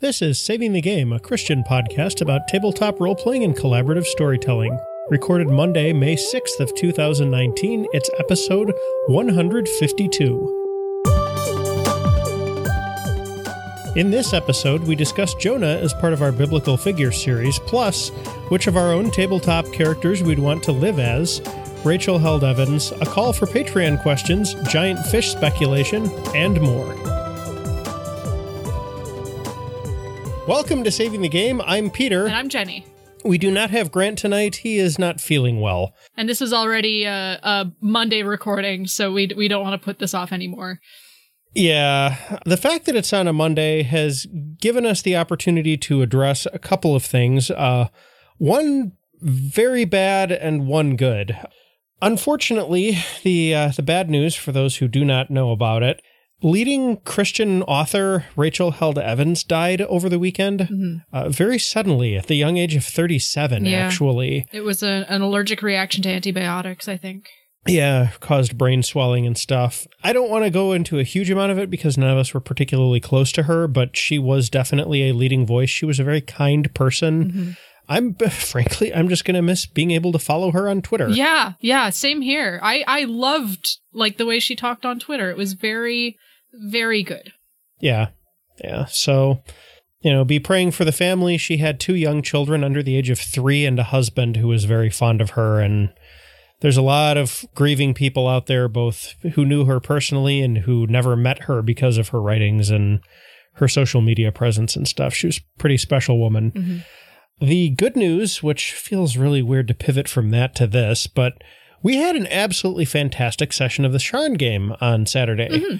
This is Saving the Game, a Christian podcast about tabletop role playing and collaborative storytelling. Recorded Monday, May 6th of 2019, it's episode 152. In this episode, we discuss Jonah as part of our biblical figure series, plus which of our own tabletop characters we'd want to live as, Rachel Held Evans, a call for Patreon questions, giant fish speculation, and more. Welcome to Saving the Game. I'm Peter. And I'm Jenny. We do not have Grant tonight. He is not feeling well. And this is already a, a Monday recording, so we we don't want to put this off anymore. Yeah, the fact that it's on a Monday has given us the opportunity to address a couple of things. Uh, one very bad and one good. Unfortunately, the uh, the bad news for those who do not know about it leading Christian author Rachel Held Evans died over the weekend, mm-hmm. uh, very suddenly at the young age of 37, yeah. actually. It was a, an allergic reaction to antibiotics, I think. Yeah, caused brain swelling and stuff. I don't want to go into a huge amount of it because none of us were particularly close to her, but she was definitely a leading voice. She was a very kind person. Mm-hmm. I'm frankly, I'm just gonna miss being able to follow her on Twitter. Yeah, yeah, same here. I I loved like the way she talked on Twitter. It was very very good. Yeah. Yeah. So, you know, be praying for the family. She had two young children under the age of three and a husband who was very fond of her. And there's a lot of grieving people out there, both who knew her personally and who never met her because of her writings and her social media presence and stuff. She was a pretty special woman. Mm-hmm. The good news, which feels really weird to pivot from that to this, but we had an absolutely fantastic session of the Sharn game on Saturday. Mm-hmm.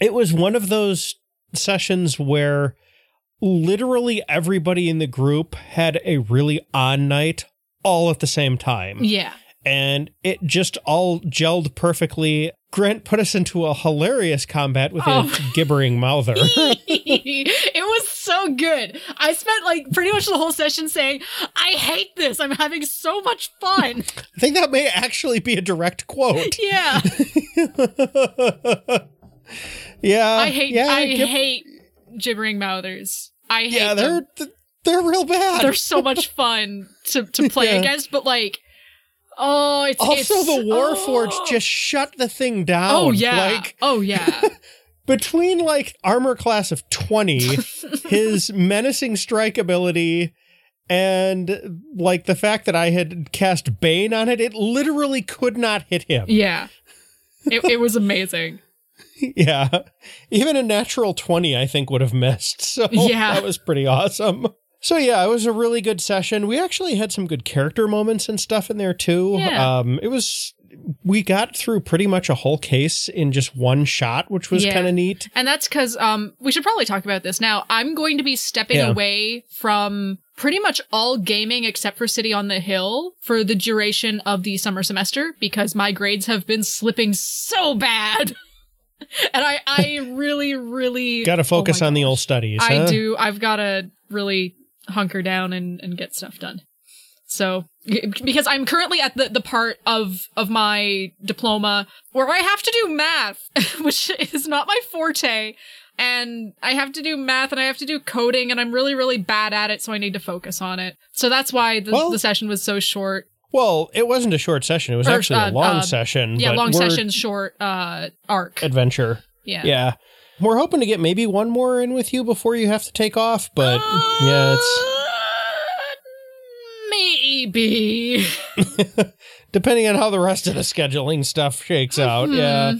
It was one of those sessions where literally everybody in the group had a really on night all at the same time. Yeah. And it just all gelled perfectly. Grant put us into a hilarious combat with oh. a gibbering mouther. it was so good. I spent like pretty much the whole session saying, I hate this. I'm having so much fun. I think that may actually be a direct quote. Yeah. Yeah, I hate. Yeah, I hate gibbering mouthers. I hate. Yeah, they're them. they're real bad. They're so much fun to to play yeah. against, but like. Oh, it's also it's, the Warforged oh. just shut the thing down. Oh yeah, like, oh yeah. between like armor class of 20 his menacing strike ability and like the fact that i had cast bane on it it literally could not hit him yeah it, it was amazing yeah. Even a natural 20, I think, would have missed. So yeah. that was pretty awesome. So yeah, it was a really good session. We actually had some good character moments and stuff in there too. Yeah. Um, it was we got through pretty much a whole case in just one shot, which was yeah. kind of neat. And that's because um, we should probably talk about this now. I'm going to be stepping yeah. away from pretty much all gaming except for City on the Hill for the duration of the summer semester because my grades have been slipping so bad. and I, I really, really got to oh focus oh on gosh. the old studies. I huh? do. I've got to really hunker down and, and get stuff done. So, because I'm currently at the, the part of, of my diploma where I have to do math, which is not my forte. And I have to do math and I have to do coding and I'm really, really bad at it. So I need to focus on it. So that's why the, well, the session was so short. Well, it wasn't a short session. It was or, actually uh, a long uh, session. Yeah, long session, short uh, arc. Adventure. Yeah. Yeah. We're hoping to get maybe one more in with you before you have to take off, but yeah, it's. Uh, maybe. Depending on how the rest of the scheduling stuff shakes out. Mm-hmm. Yeah.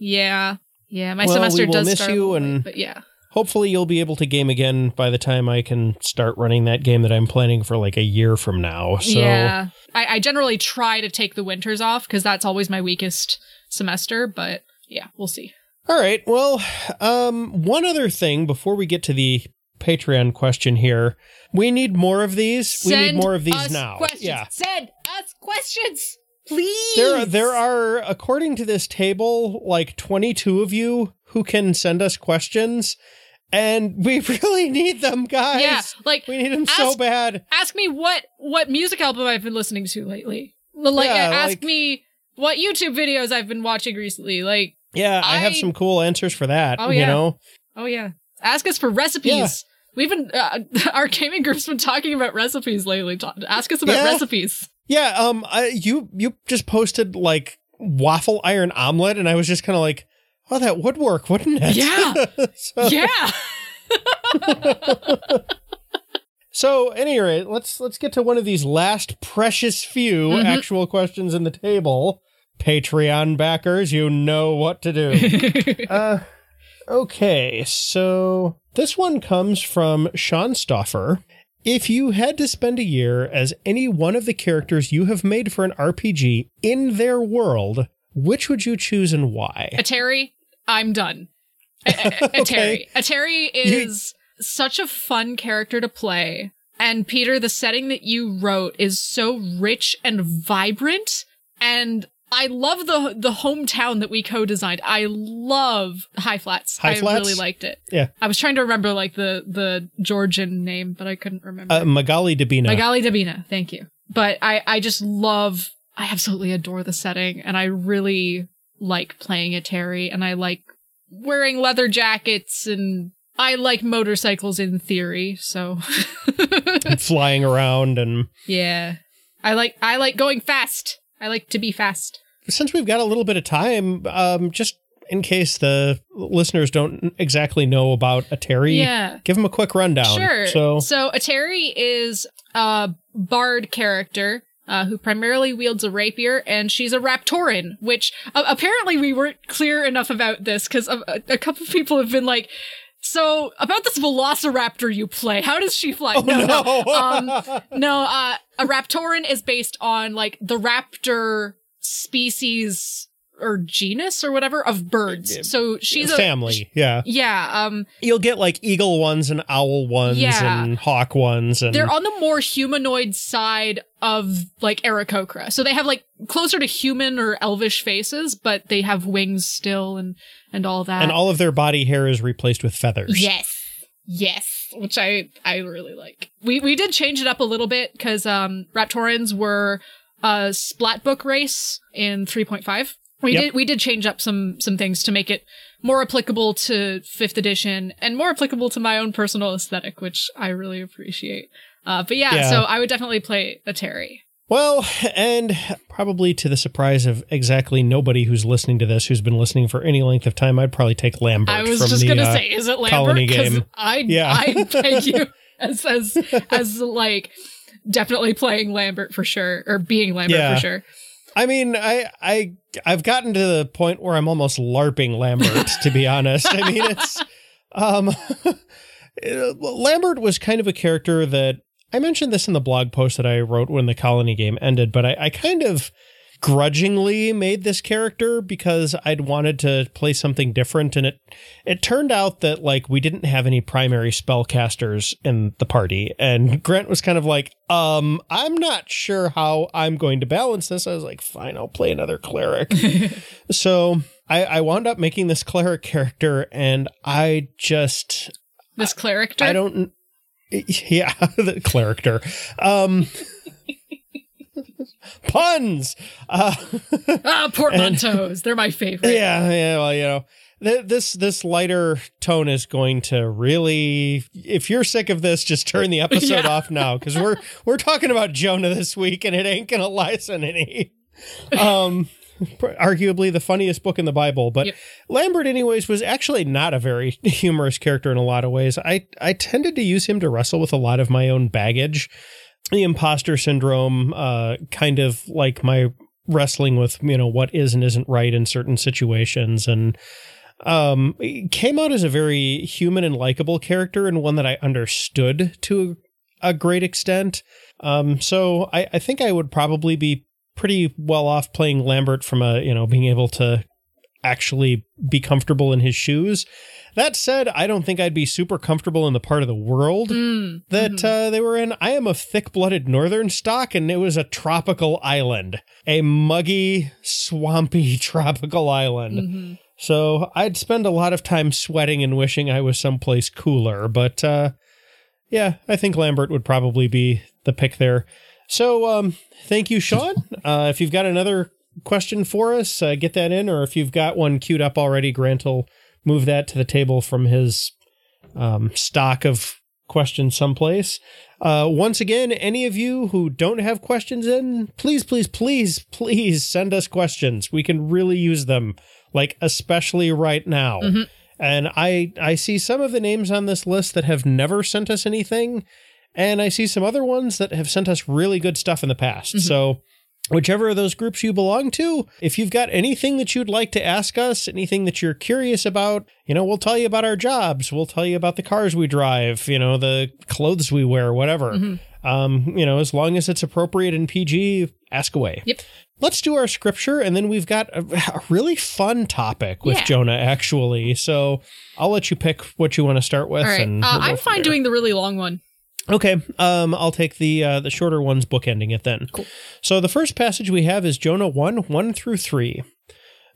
Yeah. Yeah. My well, semester we will does miss start you, late, and but yeah hopefully you'll be able to game again by the time I can start running that game that I'm planning for like a year from now. So yeah, I, I generally try to take the winters off because that's always my weakest semester. But yeah, we'll see. All right. Well, um, one other thing before we get to the Patreon question here, we need more of these. Send we need more of these now. Questions. Yeah. Send us questions. Please. There, there are, according to this table, like 22 of you who can send us questions and we really need them, guys. Yeah, like we need them ask, so bad. Ask me what what music album I've been listening to lately. Like, yeah, ask like, me what YouTube videos I've been watching recently. Like, yeah, I, I have some cool answers for that. Oh yeah, you know. Oh yeah, ask us for recipes. Yeah. We've been uh, our gaming group's been talking about recipes lately. Ta- Ask us about Yeah. recipes. Yeah, um, I, you you just posted like waffle iron omelet, and I was just kind of like, oh, that would work, wouldn't it? Yeah. so, Yeah. so, any rate, let's let's get to one of these last precious few Mhm. actual questions in the table. Patreon backers, you know what to do. uh, okay, so this one comes from Sean Stoffer. If you had to spend a year as any one of the characters you have made for an RPG in their world, which would you choose and why? Atari, I'm done. A- a- a- Okay. Atari. Atari is such a fun character to play. And Peter, the setting that you wrote is so rich and vibrant. And I love the the hometown that we co-designed. I love High Flats. High I Flats? really liked it. Yeah. I was trying to remember like the the Georgian name, but I couldn't remember. Uh, Magali Dabina. Magali Dabina, thank you. But I, I just love, I absolutely adore the setting, and I really like playing Atari, and I like wearing leather jackets, and I like motorcycles in theory. So, flying around and yeah, I like I like going fast. I like to be fast. since we've got a little bit of time um just in case the listeners don't exactly know about Atari Yeah. give them a quick rundown Sure. so so Atari is a bard character uh, who primarily wields a rapier, and she's a Raptoran, which uh, apparently we weren't clear enough about this because a, a, couple people have been like, so about this Velociraptor you play, how does she fly? oh, no, Um, no, uh, a Raptoran is based on like the raptor species or genus or whatever of birds. So she's a family yeah Yeah, um, you'll get like eagle ones and owl ones Yeah. and hawk ones and They're on the more humanoid side of like Aarakocra. So they have like closer to human or elvish faces, but they have wings still and and all that. and all of their body hair is replaced with feathers yes. Yes, which I I really like. We we did change it up a little bit cuz um Raptorans were a splat book race in 3.5. We Yep. did we did change up some some things to make it more applicable to 5th edition and more applicable to my own personal aesthetic, which I really appreciate. Uh, but yeah, Yeah. so I would definitely play Atari. Well, and probably to the surprise of exactly nobody who's listening to this, who's been listening for any length of time, I'd probably take Lambert. I was from just the, gonna uh, say, is it Lambert? Colony Because game. I Yeah. I thank you as as as like definitely playing Lambert for sure or being Lambert Yeah. for sure. I mean, I I I've gotten to the point where I'm almost larping Lambert, to be honest. I mean, it's um Lambert was kind of a character that I mentioned this in the blog post that I wrote when the colony game ended, but I, I kind of grudgingly made this character because I'd wanted to play something different. And it it turned out that like we didn't have any primary spellcasters in the party. And Grant was kind of like um I'm not sure how I'm going to balance this. I was like fine I'll play another cleric. So I I wound up making this cleric character and I just This cleric. I don't yeah the character um puns uh Ah, portmanteaus. They're my favorite. Yeah, yeah. Well, you know, th- this this lighter tone is going to really. If you're sick of this, just turn the episode Yeah. off now because we're we're talking about Jonah this week, and it ain't gonna license any. Um, arguably the funniest book in the Bible, but Yep. Lambert, anyways, was actually not a very humorous character in a lot of ways. I I tended to use him to wrestle with a lot of my own baggage, the imposter syndrome, uh, kind of like my wrestling with you know what is and isn't right in certain situations. And um came out as a very human and likable character and one that I understood to a great extent. Um so I I think I would probably be pretty well off playing Lambert from a you know being able to actually be comfortable in his shoes that said I don't think I'd be super comfortable in the part of the world Mm, that mhm. uh, they were in. I am of thick blooded northern stock, and it was a tropical island, a muggy, swampy tropical island. Mhm. So I'd spend a lot of time sweating and wishing I was someplace cooler. But uh, yeah, I think Lambert would probably be the pick there. So um, thank you, Sean. uh, if you've got another question for us, uh, get that in, or if you've got one queued up already, Grant will move that to the table from his um, stock of questions someplace. Uh, once again, any of you who don't have questions in, please, please, please, please send us questions. We can really use them, like especially right now. Mhm. And I I see some of the names on this list that have never sent us anything, and I see some other ones that have sent us really good stuff in the past. Mhm. So whichever of those groups you belong to, if you've got anything that you'd like to ask us, anything that you're curious about, you know, we'll tell you about our jobs, we'll tell you about the cars we drive, you know, the clothes we wear, whatever. Mhm. Um, you know, as long as it's appropriate in PG, ask away. Yep. Let's do our scripture, and then we've got a, a really fun topic with Yeah. Jonah, actually. So I'll let you pick what you want to start with. All right. and Uh, we'll I'm fine there. doing the really long one. Okay, um, I'll take the uh, the shorter ones, bookending it then. Cool. So the first passage we have is Jonah one one through three.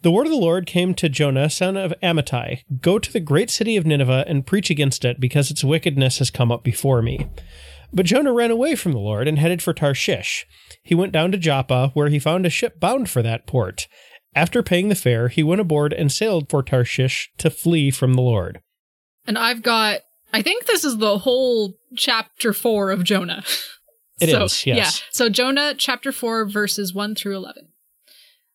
The word of the Lord came to Jonah, son of Amittai Go to the great city of Nineveh and preach against it, because its wickedness has come up before me. But Jonah ran away from the Lord and headed for Tarshish. He went down to Joppa, where he found a ship bound for that port. After paying the fare, he went aboard and sailed for Tarshish to flee from the Lord. And I've got, I think this is the whole chapter four of Jonah. It so, is, yes. Yeah. So Jonah chapter four, verses one through 11.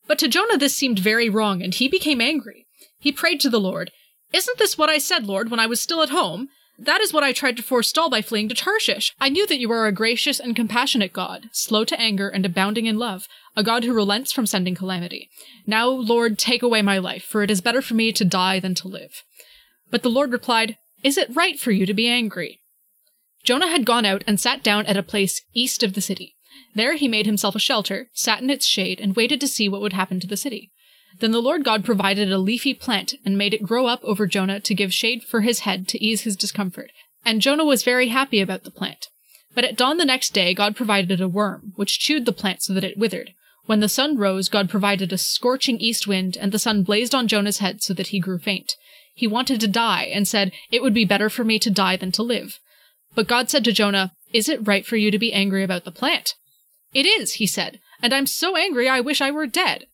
But to Jonah, this seemed very wrong, and he became angry. He prayed to the Lord, Isn't this what I said, Lord, when I was still at home? That is what I tried to forestall by fleeing to Tarshish. I knew that you are a gracious and compassionate God, slow to anger and abounding in love, a God who relents from sending calamity. Now, Lord, take away my life, for it is better for me to die than to live. But the Lord replied, Is it right for you to be angry? Jonah had gone out and sat down at a place east of the city. There he made himself a shelter, sat in its shade, and waited to see what would happen to the city. Then the Lord God provided a leafy plant and made it grow up over Jonah to give shade for his head to ease his discomfort. And Jonah was very happy about the plant. But at dawn the next day, God provided a worm, which chewed the plant so that it withered. When the sun rose, God provided a scorching east wind, and the sun blazed on Jonah's head so that he grew faint. He wanted to die, and said, It would be better for me to die than to live. But God said to Jonah, Is it right for you to be angry about the plant? It is, he said, and I'm so angry I wish I were dead.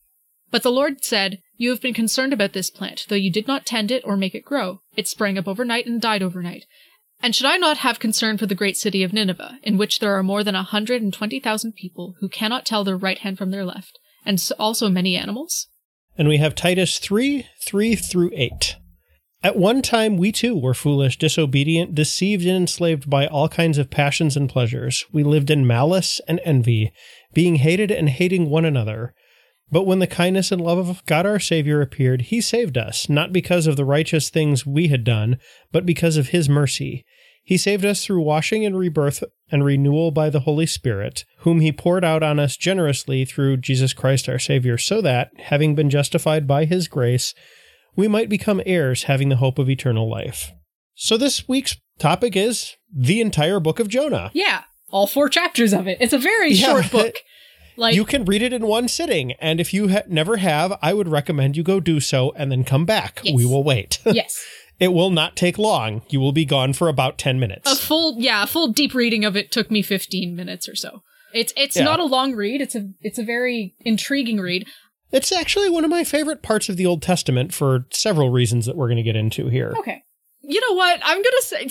But the Lord said, You have been concerned about this plant, though you did not tend it or make it grow. It sprang up overnight and died overnight. And should I not have concern for the great city of Nineveh, in which there are more than a hundred and twenty thousand people who cannot tell their right hand from their left, and also many animals? And we have Titus 3 3 through 8. At one time, we too were foolish, disobedient, deceived, and enslaved by all kinds of passions and pleasures. We lived in malice and envy, being hated and hating one another. But when the kindness and love of God our Savior appeared, He saved us, not because of the righteous things we had done, but because of His mercy. He saved us through washing and rebirth and renewal by the Holy Spirit, whom He poured out on us generously through Jesus Christ our Savior, so that, having been justified by His grace, we might become heirs having the hope of eternal life. So this week's topic is the entire book of Jonah. Yeah, all four chapters of it. It's a very Yeah. short book. Like, you can read it in one sitting, and if you ha- never have, I would recommend you go do so and then come back. Yes. We will wait. yes. it will not take long. You will be gone for about 10 minutes. A full, yeah, a full deep reading of it took me 15 minutes or so. It's it's Yeah. not a long read. It's a it's a very intriguing read. It's actually one of my favorite parts of the Old Testament for several reasons that we're going to get into here. Okay. You know what? I'm gonna say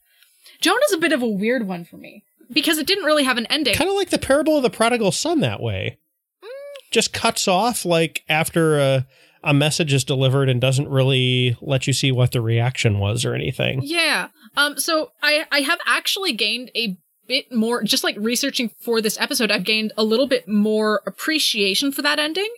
Jonah's a bit of a weird one for me because it didn't really have an ending. Kind of like the parable of the prodigal son that way. Just cuts off like after a, a message is delivered and doesn't really let you see what the reaction was or anything. Yeah. Um. So I I have actually gained a bit more just like researching for this episode. I've gained a little bit more appreciation for that ending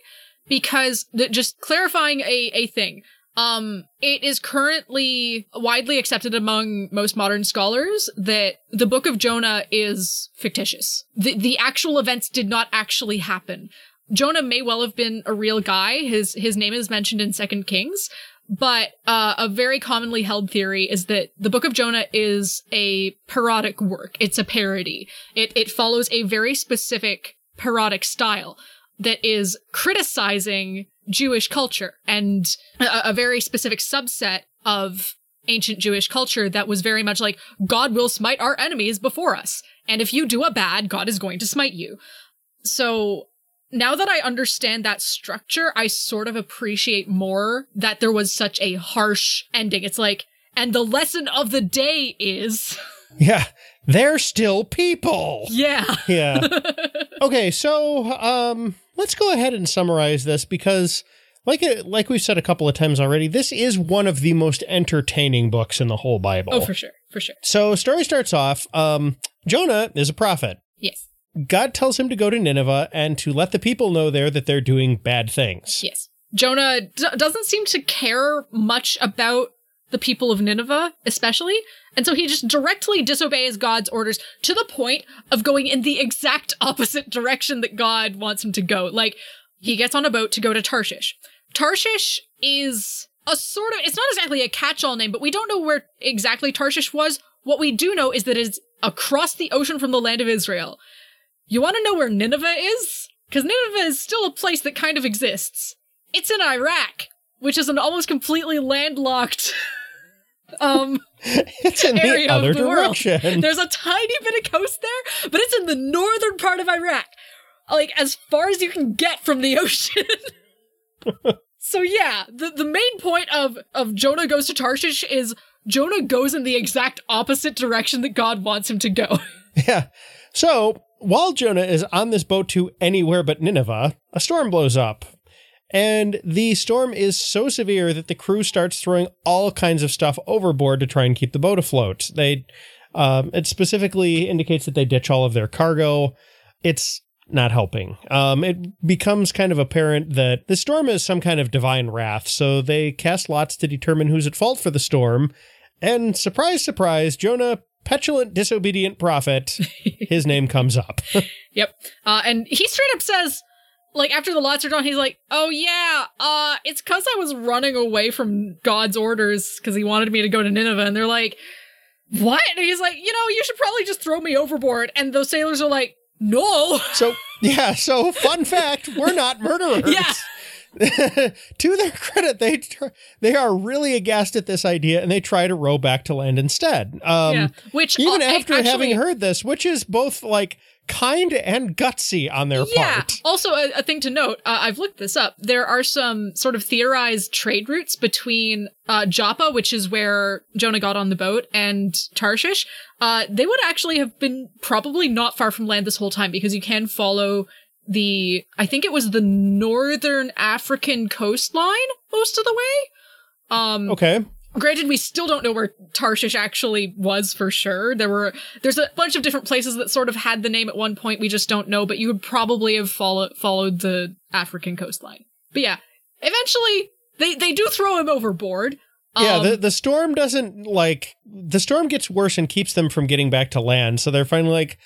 because th- just clarifying a a thing. Um, it is currently widely accepted among most modern scholars that the Book of Jonah is fictitious. The the actual events did not actually happen. Jonah may well have been a real guy. His his name is mentioned in Second Kings, but uh, a very commonly held theory is that the Book of Jonah is a parodic work. It's a parody. It it follows a very specific parodic style that is criticizing Jewish culture and a, a very specific subset of ancient Jewish culture that was very much like God will smite our enemies before us, and if you do a bad, God is going to smite you. So now that I understand that structure, I sort of appreciate more that there was such a harsh ending. It's like, and the lesson of the day is Yeah, they're still people. Yeah. Yeah. okay, so um, let's go ahead and summarize this because, like like we've said a couple of times already, this is one of the most entertaining books in the whole Bible. Oh, for sure. For sure. So, story starts off. Um, Jonah is a prophet. Yes. God tells him to go to Nineveh and to let the people know there that they're doing bad things. Yes. Jonah d- doesn't seem to care much about the people of Nineveh, especially. And so he just directly disobeys God's orders to the point of going in the exact opposite direction that God wants him to go. Like, he gets on a boat to go to Tarshish. Tarshish is a sort of, it's not exactly a catch all name, but we don't know where exactly Tarshish was. What we do know is that it's across the ocean from the land of Israel. You want to know where Nineveh is? Because Nineveh is still a place that kind of exists. It's in Iraq, which is an almost completely landlocked um It's in the area of other the world. direction. there's a tiny bit of coast there, but it's in the northern part of Iraq. Like as far as you can get from the ocean. so yeah, the, the main point of, of Jonah goes to Tarshish is Jonah goes in the exact opposite direction that God wants him to go. Yeah. So while Jonah is on this boat to anywhere but Nineveh, a storm blows up. And the storm is so severe that the crew starts throwing all kinds of stuff overboard to try and keep the boat afloat. They, um, it specifically indicates that they ditch all of their cargo. It's not helping. Um, it becomes kind of apparent that the storm is some kind of divine wrath. So they cast lots to determine who's at fault for the storm. And surprise, surprise, Jonah, petulant, disobedient prophet, his name comes up. Yep. Uh, and he straight up says, like, after the lots are done, he's like, oh yeah, uh, it's cause I was running away from God's orders because he wanted me to go to Nineveh. And they're like, what? And he's like, you know, you should probably just throw me overboard. And those sailors are like, no. So yeah, so fun fact, we're not murderers. Yeah. to their credit, they tr- they are really aghast at this idea and they try to row back to land instead. Um, yeah. Which, even uh, after actually, having heard this, which is both like kind and gutsy on their yeah. part. Also, a, a thing to note, uh, I've looked this up. There are some sort of theorized trade routes between uh, Joppa, which is where Jonah got on the boat, and Tarshish. Uh, they would actually have been probably not far from land this whole time because you can follow the, I think it was the northern African coastline most of the way. Um, Okay. Granted, we still don't know where Tarshish actually was for sure. There were there's a bunch of different places that sort of had the name at one point. We just don't know, but you would probably have follow, followed the African coastline. But yeah, eventually they they do throw him overboard. Yeah, Um, the the storm doesn't like the storm gets worse and keeps them from getting back to land. So they're finally like,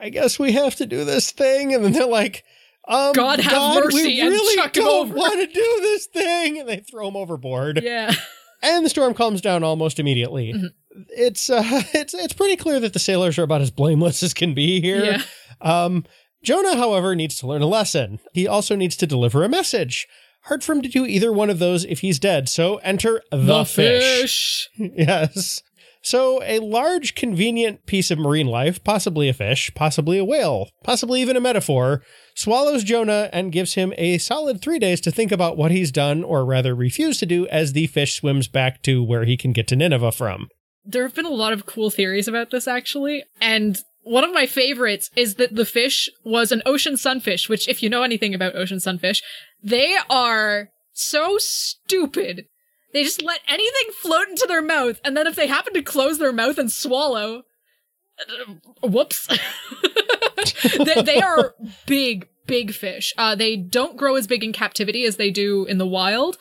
I guess we have to do this thing, and then they're like, um, God have mercy we really don't over." want to do this thing, and they throw him overboard. yeah, and the storm calms down almost immediately. Mhm. It's uh, it's it's pretty clear that the sailors are about as blameless as can be here. yeah. Um, Jonah, however, needs to learn a lesson. He also needs to deliver a message. Hard for him to do either one of those if he's dead. So enter the, fish. yes. So a large, convenient piece of marine life, possibly a fish, possibly a whale, possibly even a metaphor, swallows Jonah and gives him a solid three days to think about what he's done, or rather refuse to do, as the fish swims back to where he can get to Nineveh from. There have been a lot of cool theories about this actually, and one of my favorites is that the fish was an ocean sunfish, which if you know anything about ocean sunfish, they are so stupid. They just let anything float into their mouth, and then if they happen to close their mouth and swallow, uh, whoops. they, they are big, big fish. Uh, they don't grow as big in captivity as they do in the wild,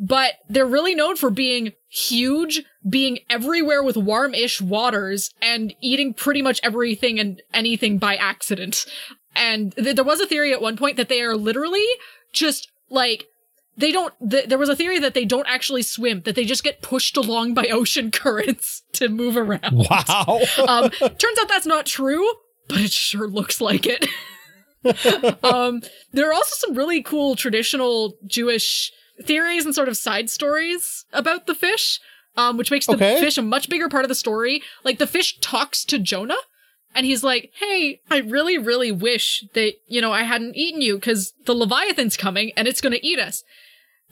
but they're really known for being huge, being everywhere with warm-ish waters, and eating pretty much everything and anything by accident. And th- there was a theory at one point that they are literally just like they don't. Th- there was a theory that they don't actually swim; that they just get pushed along by ocean currents to move around. Wow. Um, turns out that's not true, but it sure looks like it. um, there are also some really cool traditional Jewish theories and sort of side stories about the fish, um, which makes the Okay. fish a much bigger part of the story. Like the fish talks to Jonah. And he's like, hey, I really, really wish that, you know, I hadn't eaten you because the Leviathan's coming and it's going to eat us.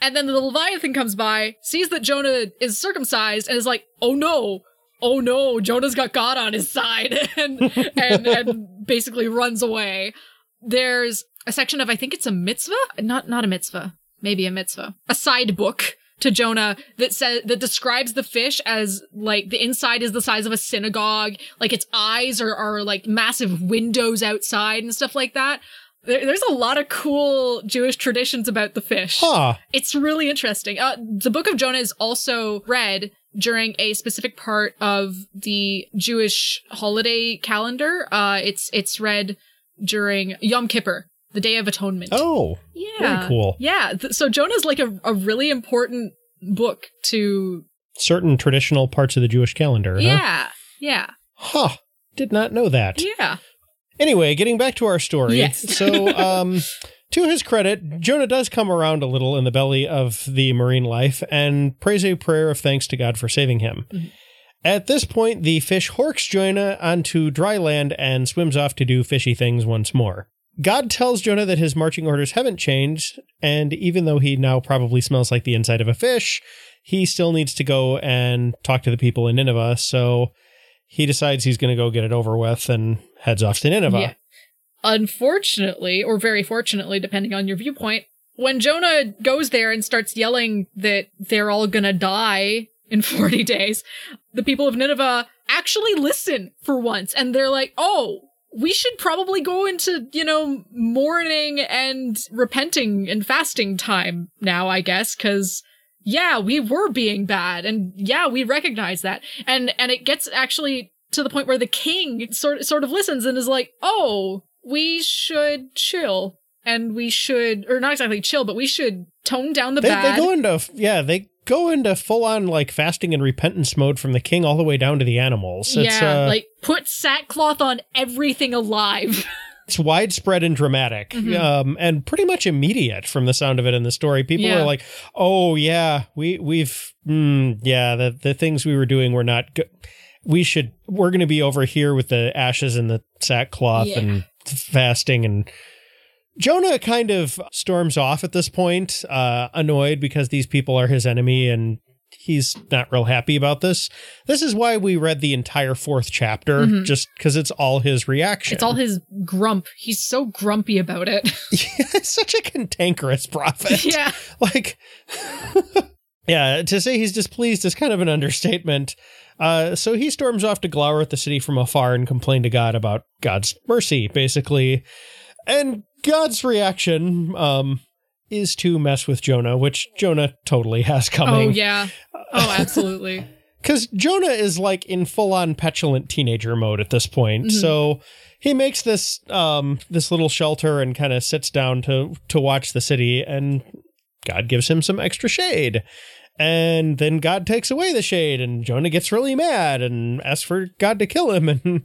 And then the Leviathan comes by, sees that Jonah is circumcised, and is like, oh no, oh no, Jonah's got God on his side. And and and basically runs away. There's a section of I think it's a mitzvah, not not a mitzvah, maybe a mitzvah, a side book to Jonah that says that describes the fish as like the inside is the size of a synagogue, like its eyes are are like massive windows outside and stuff like that. There, there's a lot of cool Jewish traditions about the fish. Huh. It's really interesting. Uh, the Book of Jonah is also read during a specific part of the Jewish holiday calendar. Uh, it's it's read during Yom Kippur, the Day of Atonement. Oh. yeah, very cool. Yeah, th- so Jonah's like a, a really important book to. Certain traditional parts of the Jewish calendar. Huh? Yeah, yeah, Huh. Did not know that. yeah. Anyway, getting back to our story. Yes. so, um, to his credit, Jonah does come around a little in the belly of the marine life and prays a prayer of thanks to God for saving him. Mhm. At this point, the fish horks Jonah onto dry land and swims off to do fishy things once more. God tells Jonah that his marching orders haven't changed, and even though he now probably smells like the inside of a fish, he still needs to go and talk to the people in Nineveh. So he decides he's going to go get it over with and heads off to Nineveh. Yeah. Unfortunately, or very fortunately, depending on your viewpoint, when Jonah goes there and starts yelling that they're all gonna die in 40 days, the people of Nineveh actually listen for once and they're like, oh, we should probably go into, you know, mourning and repenting and fasting time now, I guess, because yeah, we were being bad and yeah, we recognize that. And and it gets actually to the point where the king sort sort of listens and is like, "Oh, we should chill and we should or not exactly chill, but we should tone down the They, bad." they go into yeah they go into full on like fasting and repentance mode from the king all the way down to the animals. It's, yeah, uh, like put sackcloth on everything alive. it's widespread and dramatic, Mhm. um, and pretty much immediate from the sound of it in the story. People Yeah. are like, "Oh yeah, we we've mm, yeah the the things we were doing were not good. We should we're going to be over here with the ashes and the sackcloth Yeah. and fasting and." Jonah kind of storms off at this point, uh, annoyed because these people are his enemy and he's not real happy about this. This is why we read the entire fourth chapter, Mhm. just because it's all his reaction. it's all his grump. He's so grumpy about it. Yeah, such a cantankerous prophet. yeah. Like, yeah, to say he's displeased is kind of an understatement. Uh, so he storms off to glower at the city from afar and complain to God about God's mercy, basically. And God's reaction um, is to mess with Jonah, which Jonah totally has coming. Oh yeah. Oh, absolutely. because Jonah is like in full on petulant teenager mode at this point. Mhm. So he makes this um this little shelter and kind of sits down to to watch the city, and God gives him some extra shade. And then God takes away the shade, and Jonah gets really mad and asks for God to kill him. And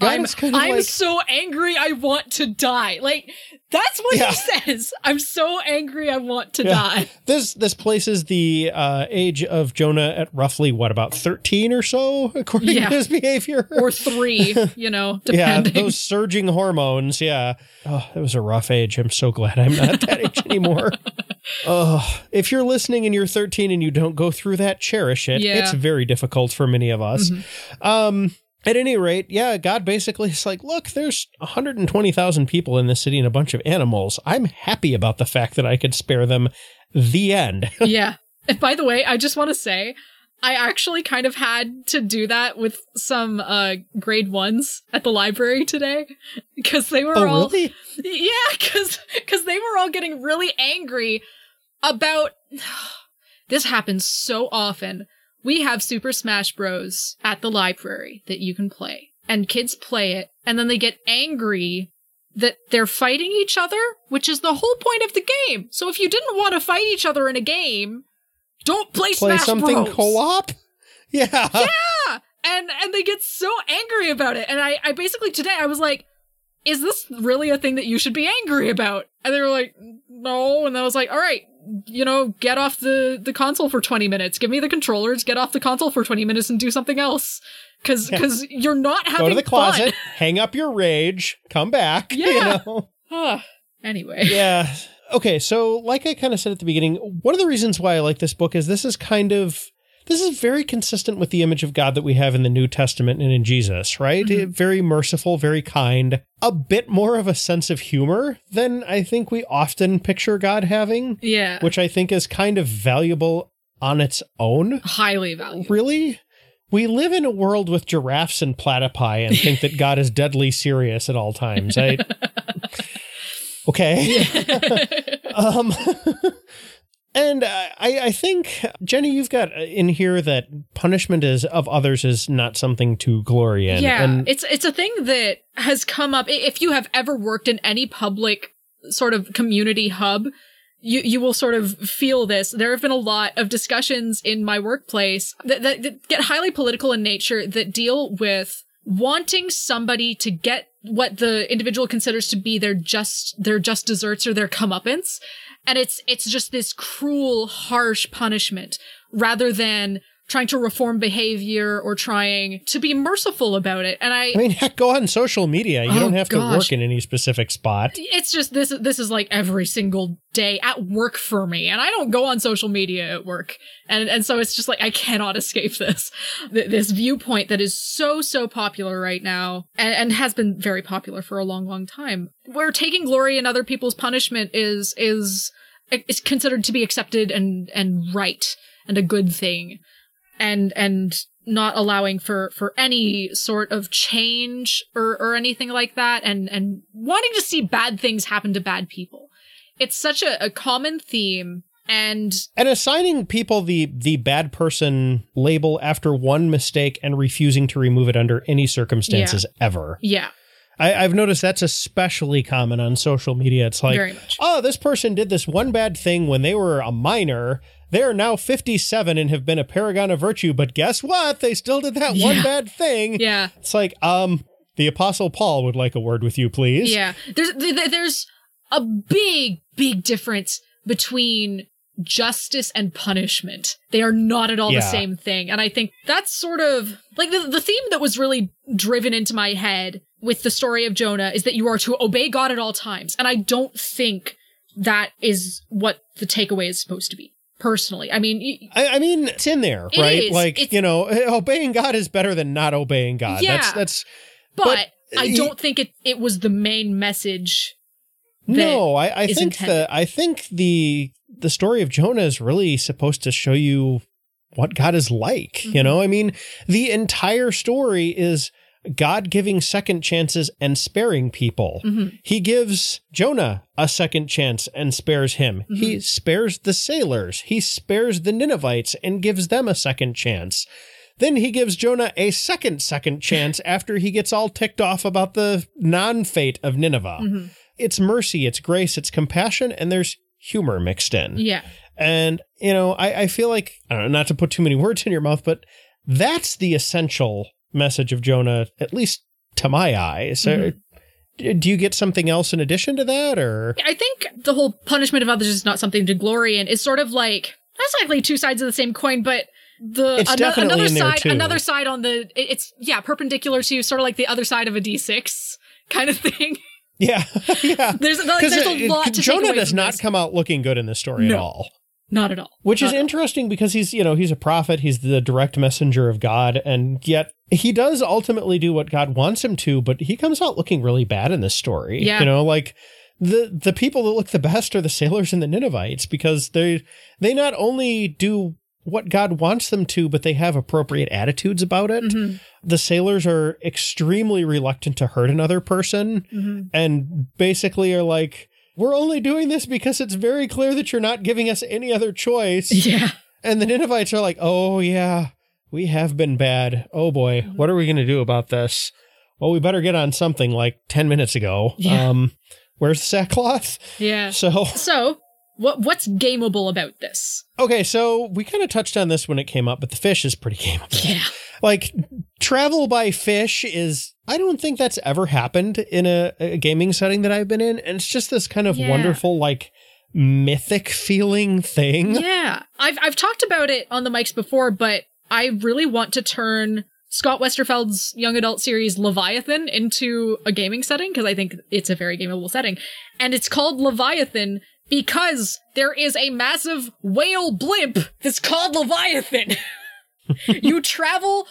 God I'm, kind of I'm like, so angry I want to die. Like that's what Yeah. he says. I'm so angry I want to Yeah. die. this this places the uh, age of Jonah at roughly what about thirteen or so, according Yeah. to his behavior. Or three, you know, Yeah, depending. those surging hormones. Yeah. Oh, it was a rough age. I'm so glad I'm not that age anymore. Oh, if you're listening and you're 13 and you don't go through that, cherish it. Yeah. It's very difficult for many of us. Mhm. Um, at any rate, yeah, God basically is like, look, there's 120,000 people in this city and a bunch of animals. I'm happy about the fact that I could spare them. The end. yeah. And by the way, I just want to say, I actually kind of had to do that with some uh grade ones at the library today because they were oh, all really? yeah because because they were all getting really angry about this happens so often we have super smash bros. at the library that you can play and kids play it and then they get angry that they're fighting each other which is the whole point of the game. So if you didn't want to fight each other in a game don't play, Play smash something bros. co op? Yeah. yeah! And and they get so angry about it. And i i basically today i was like is this really a thing that you should be angry about? And they were like no. And i was like all right you know get off the the console for 20 minutes give me the controllers get off the console for 20 minutes and do something else because Yeah. because you're not having Go to the closet, hang up your rage, come back. You Yeah. know? Ah, anyway yeah. Okay, so like I kind of said at the beginning, one of the reasons why I like this book is this is kind of this is very consistent with the image of God that we have in the New Testament and in Jesus, right? Mhm. Very merciful, very kind, a bit more of a sense of humor than I think we often picture God having, Yeah. which I think is kind of valuable on its own. Highly valuable. Really? We live in a world with giraffes and platypi and think that God is deadly serious at all times. I Okay. um and I I think Jenny you've got in here that punishment is of others is not something to glory in. yeah, And it's it's a thing that has come up. If you have ever worked in any public sort of community hub, you you will sort of feel this. There have been a lot of discussions in my workplace that, that, that get highly political in nature that deal with wanting somebody to get what the individual considers to be their just their just desserts or their comeuppance. And it's it's just this cruel harsh punishment rather than trying to reform behavior or trying to be merciful about it. And i I mean, heck, go on social media. You Oh, don't have to work in any specific spot. it's just this this is like every single day at work for me. And i don't go on social media at work. And and so it's just like i cannot escape this this viewpoint that is so so popular right now and, and has been very popular for a long long time where taking glory in other people's punishment is is is considered to be accepted and and right and a good thing and and not allowing for for any sort of change or or anything like that and and wanting to see bad things happen to bad people it's such a, a common theme and And assigning people the the bad person label after one mistake and refusing to remove it under any circumstances ever. yeah I, I've noticed that's especially common on social media. It's like, oh, this person did this one bad thing when they were a minor. They're now 57 and have been a paragon of virtue, but guess what? They still did that one bad thing. yeah It's like, um, the Apostle Paul would like a word with you, please. yeah there's th- th- there's a big big difference between justice and punishment they are not at all Yeah. the same thing and i think that's sort of like the, the theme that was really driven into my head with the story of jonah is that you are to obey god at all times and i don't think that is what the takeaway is supposed to be personally i mean I mean, it's in there, It right? is. Like, It's- you know, obeying God is better than not obeying God. Yeah. That's, that's, but, But, i y- don't think it, it was the main message no, I, I think intended. the, I think the, the story of Jonah is really supposed to show you what God is like. You Mhm. know, I mean, the entire story is God giving second chances and sparing people. Mhm. He gives Jonah a second chance and spares him. He spares the sailors. He spares the Ninevites and gives them a second chance. Then he gives Jonah a second second chance after he gets all ticked off about the non-fate of Nineveh. Mhm. It's mercy, it's grace, it's compassion, and there's humor mixed in. yeah And, you know, I, I feel like, I don't know, not to put too many words in your mouth, but that's the essential message of Jonah, at least to my eyes. Uh, Do you get something else in addition to that, or? I think the whole punishment of others is not something to glory in. It's sort of like that's likely two sides of the same coin, but the It's ano- definitely another in there, side, too. another side on the it's yeah perpendicular to sort of like the other side of a d6 kind of thing. Yeah, yeah. There's like, there's a lot to Jonah does not this. come out looking good in this story at all. Not at all, Which is Not all. interesting because he's, you know, he's a prophet, he's the direct messenger of God, and yet he does ultimately do what God wants him to, but he comes out looking really bad in this story. Yeah. You know, like the the people that look the best are the sailors and the Ninevites because they they not only do what God wants them to, but they have appropriate attitudes about it. Mhm, The sailors are extremely reluctant to hurt another person mhm. and basically are like, we're only doing this because it's very clear that you're not giving us any other choice. Yeah, And the Ninevites are like, oh, yeah, we have been bad. Oh, boy, what are we going to do about this? Well, we better get on something like 10 minutes ago. Yeah. Um, where's the sackcloth? yeah. So, So what what's gameable about this? okay, so we kind of touched on this when it came up, but the fish is pretty gameable. Yeah, Like, travel by fish is, I don't think that's ever happened in a, a gaming setting that I've been in. And it's just this kind of Yeah. wonderful, like, mythic feeling thing. yeah. I've I've talked about it on the mics before, but I really want to turn Scott Westerfeld's young adult series Leviathan into a gaming setting because I think it's a very gameable setting. And it's called Leviathan because there is a massive whale blimp that's called Leviathan. you travel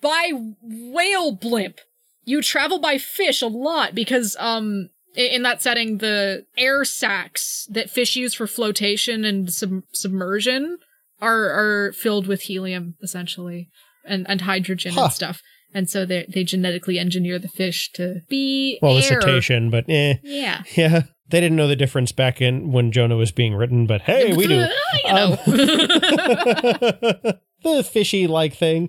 by whale blimp. You travel by fish a lot because um in that setting the air sacs that fish use for flotation and sub- submersion are are filled with helium essentially and and hydrogen Huh. and stuff. And so they they genetically engineer the fish to be Well, the cetacean, but eh. Yeah. Yeah. They didn't know the difference back in when Jonah was being written, but hey, we do. you know. the fishy like thing.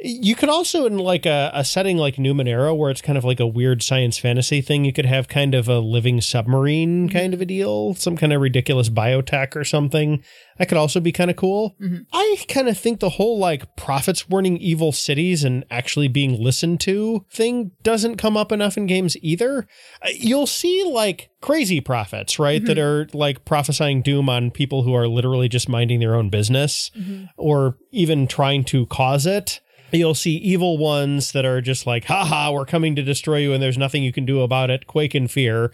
You could also in like a, a setting like Numenera where it's kind of like a weird science fantasy thing, you could have kind of a living submarine kind of a deal, some kind of ridiculous biotech or something. That could also be kind of cool. Mhm. I kind of think the whole like prophets warning evil cities and actually being listened to thing doesn't come up enough in games either. Uh, You'll see like crazy prophets, right? That are like prophesying doom on people who are literally just minding their own business Mhm. or even trying to cause it. You'll see evil ones that are just like, haha, we're coming to destroy you and there's nothing you can do about it. Quake in fear.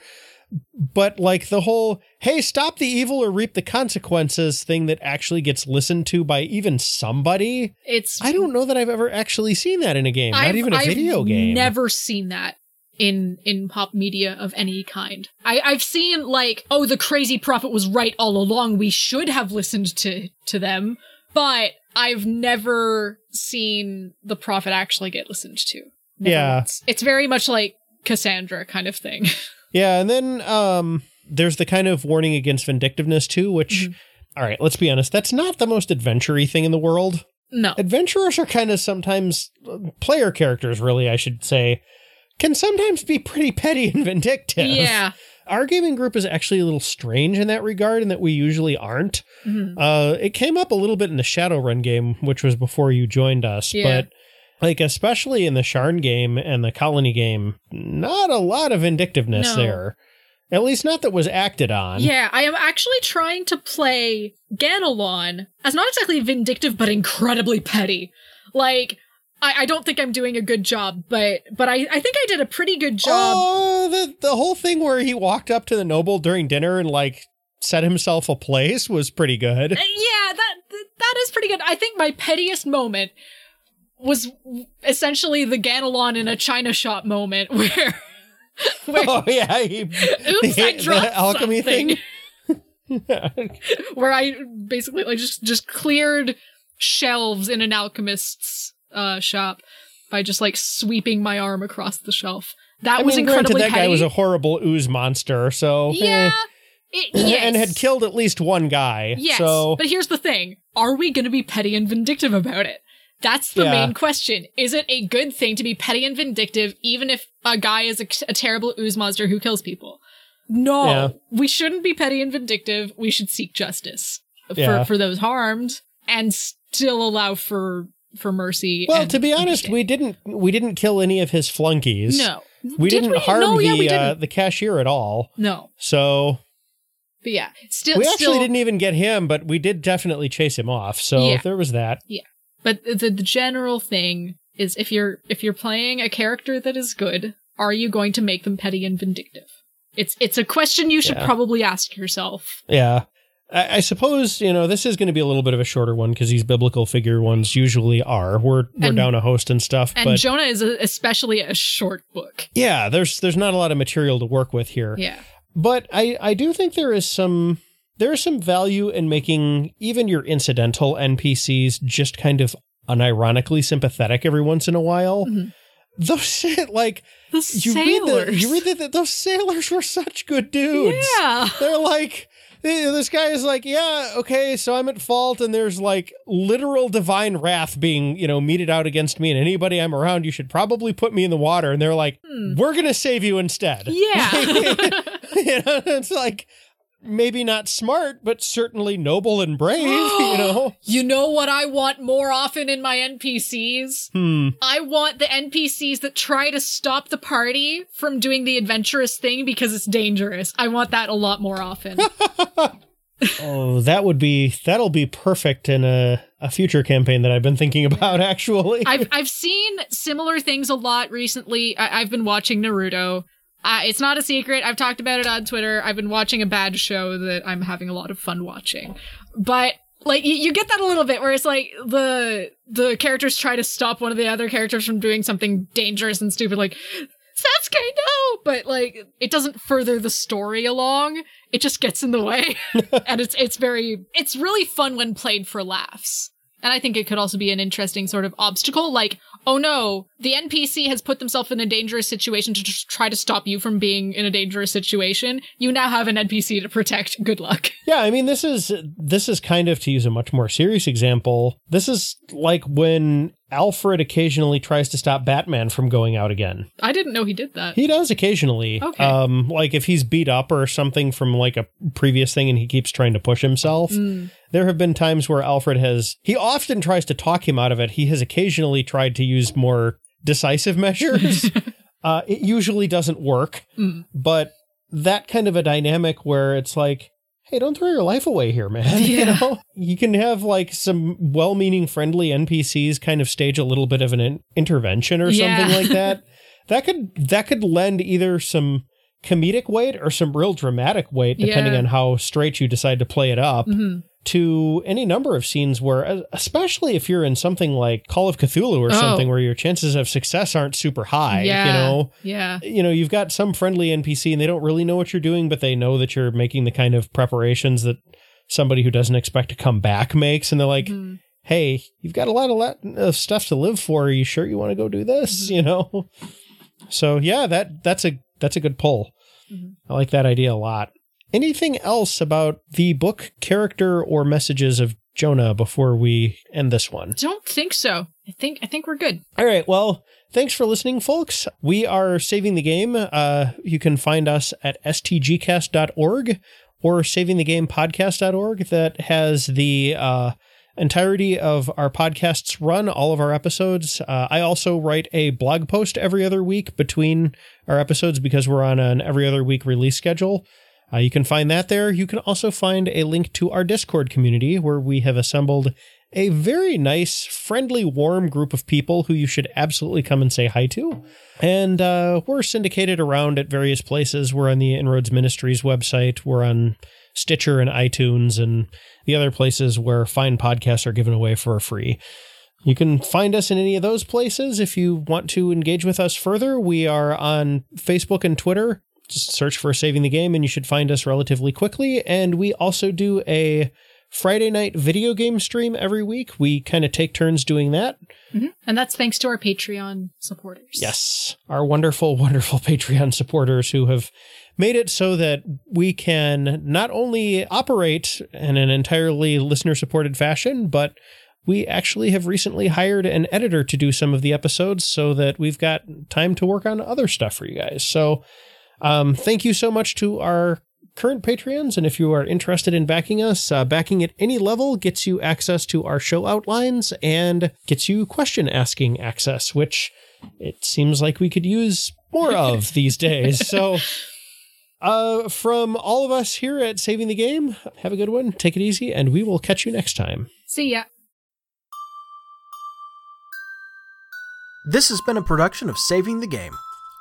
But like the whole, hey, stop the evil or reap the consequences thing that actually gets listened to by even somebody. It's I don't know that I've ever actually seen that in a game, not I've- even a I've video game. Never seen that in in pop media of any kind. I I've seen like, oh, the crazy prophet was right all along. We should have listened to to them, but I've never seen the prophet actually get listened to. Never Yeah. once. it's very much like Cassandra kind of thing. Yeah, and then um there's the kind of warning against vindictiveness too, which Mhm. all right, let's be honest, that's not the most adventure thing in the world. no, adventurers are kind of sometimes player characters really i should say can sometimes be pretty petty and vindictive yeah, our gaming group is actually a little strange in that regard in that we usually aren't Mhm. uh it came up a little bit in the shadowrun game which was before you joined us Yeah. but like especially in the sharn game and the colony game not a lot of vindictiveness No. there at least not that was acted on yeah. I am actually trying to play Ganelon as not exactly vindictive, but incredibly petty. Like. I, I don't think I'm doing a good job, but but I, I think I did a pretty good job. Oh, the the whole thing where he walked up to the noble during dinner and like set himself a place was pretty good. Uh, yeah, that that is pretty good. I think my pettiest moment was essentially the Ganelon in a china shop moment where where Oh yeah, he, oops, I the dropped alchemy something. thing. where I basically like just just cleared shelves in an alchemist's uh shop by just like sweeping my arm across the shelf. That I was mean, granted, incredibly that guy was a horrible ooze monster. So eh. yeah. It, yes. and had killed at least one guy. Yes, So but here's the thing: Are we going to be petty and vindictive about it? That's the Yeah. main question. Is it a good thing to be petty and vindictive, even if a guy is a, a terrible ooze monster who kills people? No, Yeah. we shouldn't be petty and vindictive. We should seek justice Yeah. for for those harmed and still allow for for mercy. well, to be honest, we didn't we didn't kill any of his flunkies. no, we Did didn't we? harm No, the yeah, we uh, didn't. the cashier at all. no, So but yeah, still, we actually still, didn't even get him, but we did definitely chase him off. So Yeah. there was that. Yeah. But the, the general thing is if you're if you're playing a character that is good, are you going to make them petty and vindictive? It's it's a question you should Yeah. probably ask yourself. Yeah. I, I suppose, you know, this is going to be a little bit of a shorter one because these biblical figure ones usually are. We're we're And- down a host and stuff, And but Jonah is a, especially a short book. yeah, there's there's not a lot of material to work with here. Yeah. But I I do think there is some there is some value in making even your incidental NPCs just kind of unironically sympathetic every once in a while. Mhm. Those like The you sailors. read the you read that those sailors were such good dudes. Yeah. They're like, this guy is like, yeah, okay, so I'm at fault, and there's like literal divine wrath being, you know, meted out against me, and anybody I'm around, you should probably put me in the water. And they're like, Hmm. we're gonna save you instead. Yeah. you know, it's like maybe not smart, but certainly noble and brave. you know, you know what I want more often in my NPCs? hmm. I want the NPCs that try to stop the party from doing the adventurous thing because it's dangerous. I want that a lot more often. Oh, that would be that'll be perfect in a a future campaign that I've been thinking about. Actually, I've I've seen similar things a lot recently. I, I've been watching Naruto. Uh, it's not a secret. I've talked about it on Twitter. I've been watching a bad show that I'm having a lot of fun watching. But like you, you get that a little bit where it's like the the characters try to stop one of the other characters from doing something dangerous and stupid like Sasuke no but like it doesn't further the story along it just gets in the way and it's it's very it's really fun when played for laughs and I think it could also be an interesting sort of obstacle like oh no the NPC has put themselves in a dangerous situation to just try to stop you from being in a dangerous situation you now have an NPC to protect good luck Yeah, I mean this is this is kind of to use a much more serious example. This is like when Alfred occasionally tries to stop Batman from going out again. I didn't know he did that He does occasionally. Okay. Um like if he's beat up or something from like a previous thing and he keeps trying to push himself. Mm. There have been times where Alfred has he often tries to talk him out of it. He has occasionally tried to use more decisive measures. uh it usually doesn't work. Mm. But that kind of a dynamic where it's like hey, don't throw your life away here, man. You know, you can have like some well-meaning, friendly NPCs kind of stage a little bit of an in- intervention or Yeah. something like that. That could that could lend either some comedic weight or some real dramatic weight, depending Yeah. on how straight you decide to play it up. Mhm. To any number of scenes where, especially if you're in something like Call of Cthulhu or Oh. something where your chances of success aren't super high, yeah you know, yeah you know, you've got some friendly NPC and they don't really know what you're doing, but they know that you're making the kind of preparations that somebody who doesn't expect to come back makes. And they're like, Mhm. hey, you've got a lot of, lot of stuff to live for. Are you sure you want to go do this? Mhm. You know? So yeah, that that's a that's a good pull. Mhm. I like that idea a lot. Anything else about the book character or messages of Jonah before we end this one? Don't think so. I think I think we're good. All right. Well, thanks for listening, folks. We are saving the game. Uh, you can find us at stgcast.org or savingthegamepodcast.org that has the uh, entirety of our podcasts run, all of our episodes. Uh, I also write a blog post every other week between our episodes because we're on an every other week release schedule. Uh, you can find that there. You can also find a link to our Discord community where we have assembled a very nice, friendly, warm group of people who you should absolutely come and say hi to. And uh, we're syndicated around at various places. We're on the Inroads Ministries website. We're on Stitcher and iTunes and the other places where fine podcasts are given away for free. You can find us in any of those places if you want to engage with us further. We are on Facebook and Twitter. Just search for Saving the Game and you should find us relatively quickly. And we also do a Friday night video game stream every week. We kind of take turns doing that. Mm-hmm. And that's thanks to our Patreon supporters. Yes, our wonderful, wonderful Patreon supporters who have made it so that we can not only operate in an entirely listener supported fashion, but we actually have recently hired an editor to do some of the episodes so that we've got time to work on other stuff for you guys. So, um, thank you so much to our current Patreons. And if you are interested in backing us, uh, backing at any level gets you access to our show outlines and gets you question asking access, which it seems like we could use more of these days. So, uh, from all of us here at Saving the Game, have a good one, take it easy, and we will catch you next time. See ya. This has been a production of Saving the Game.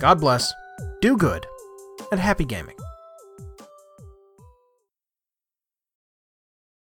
God bless, do good, and happy gaming.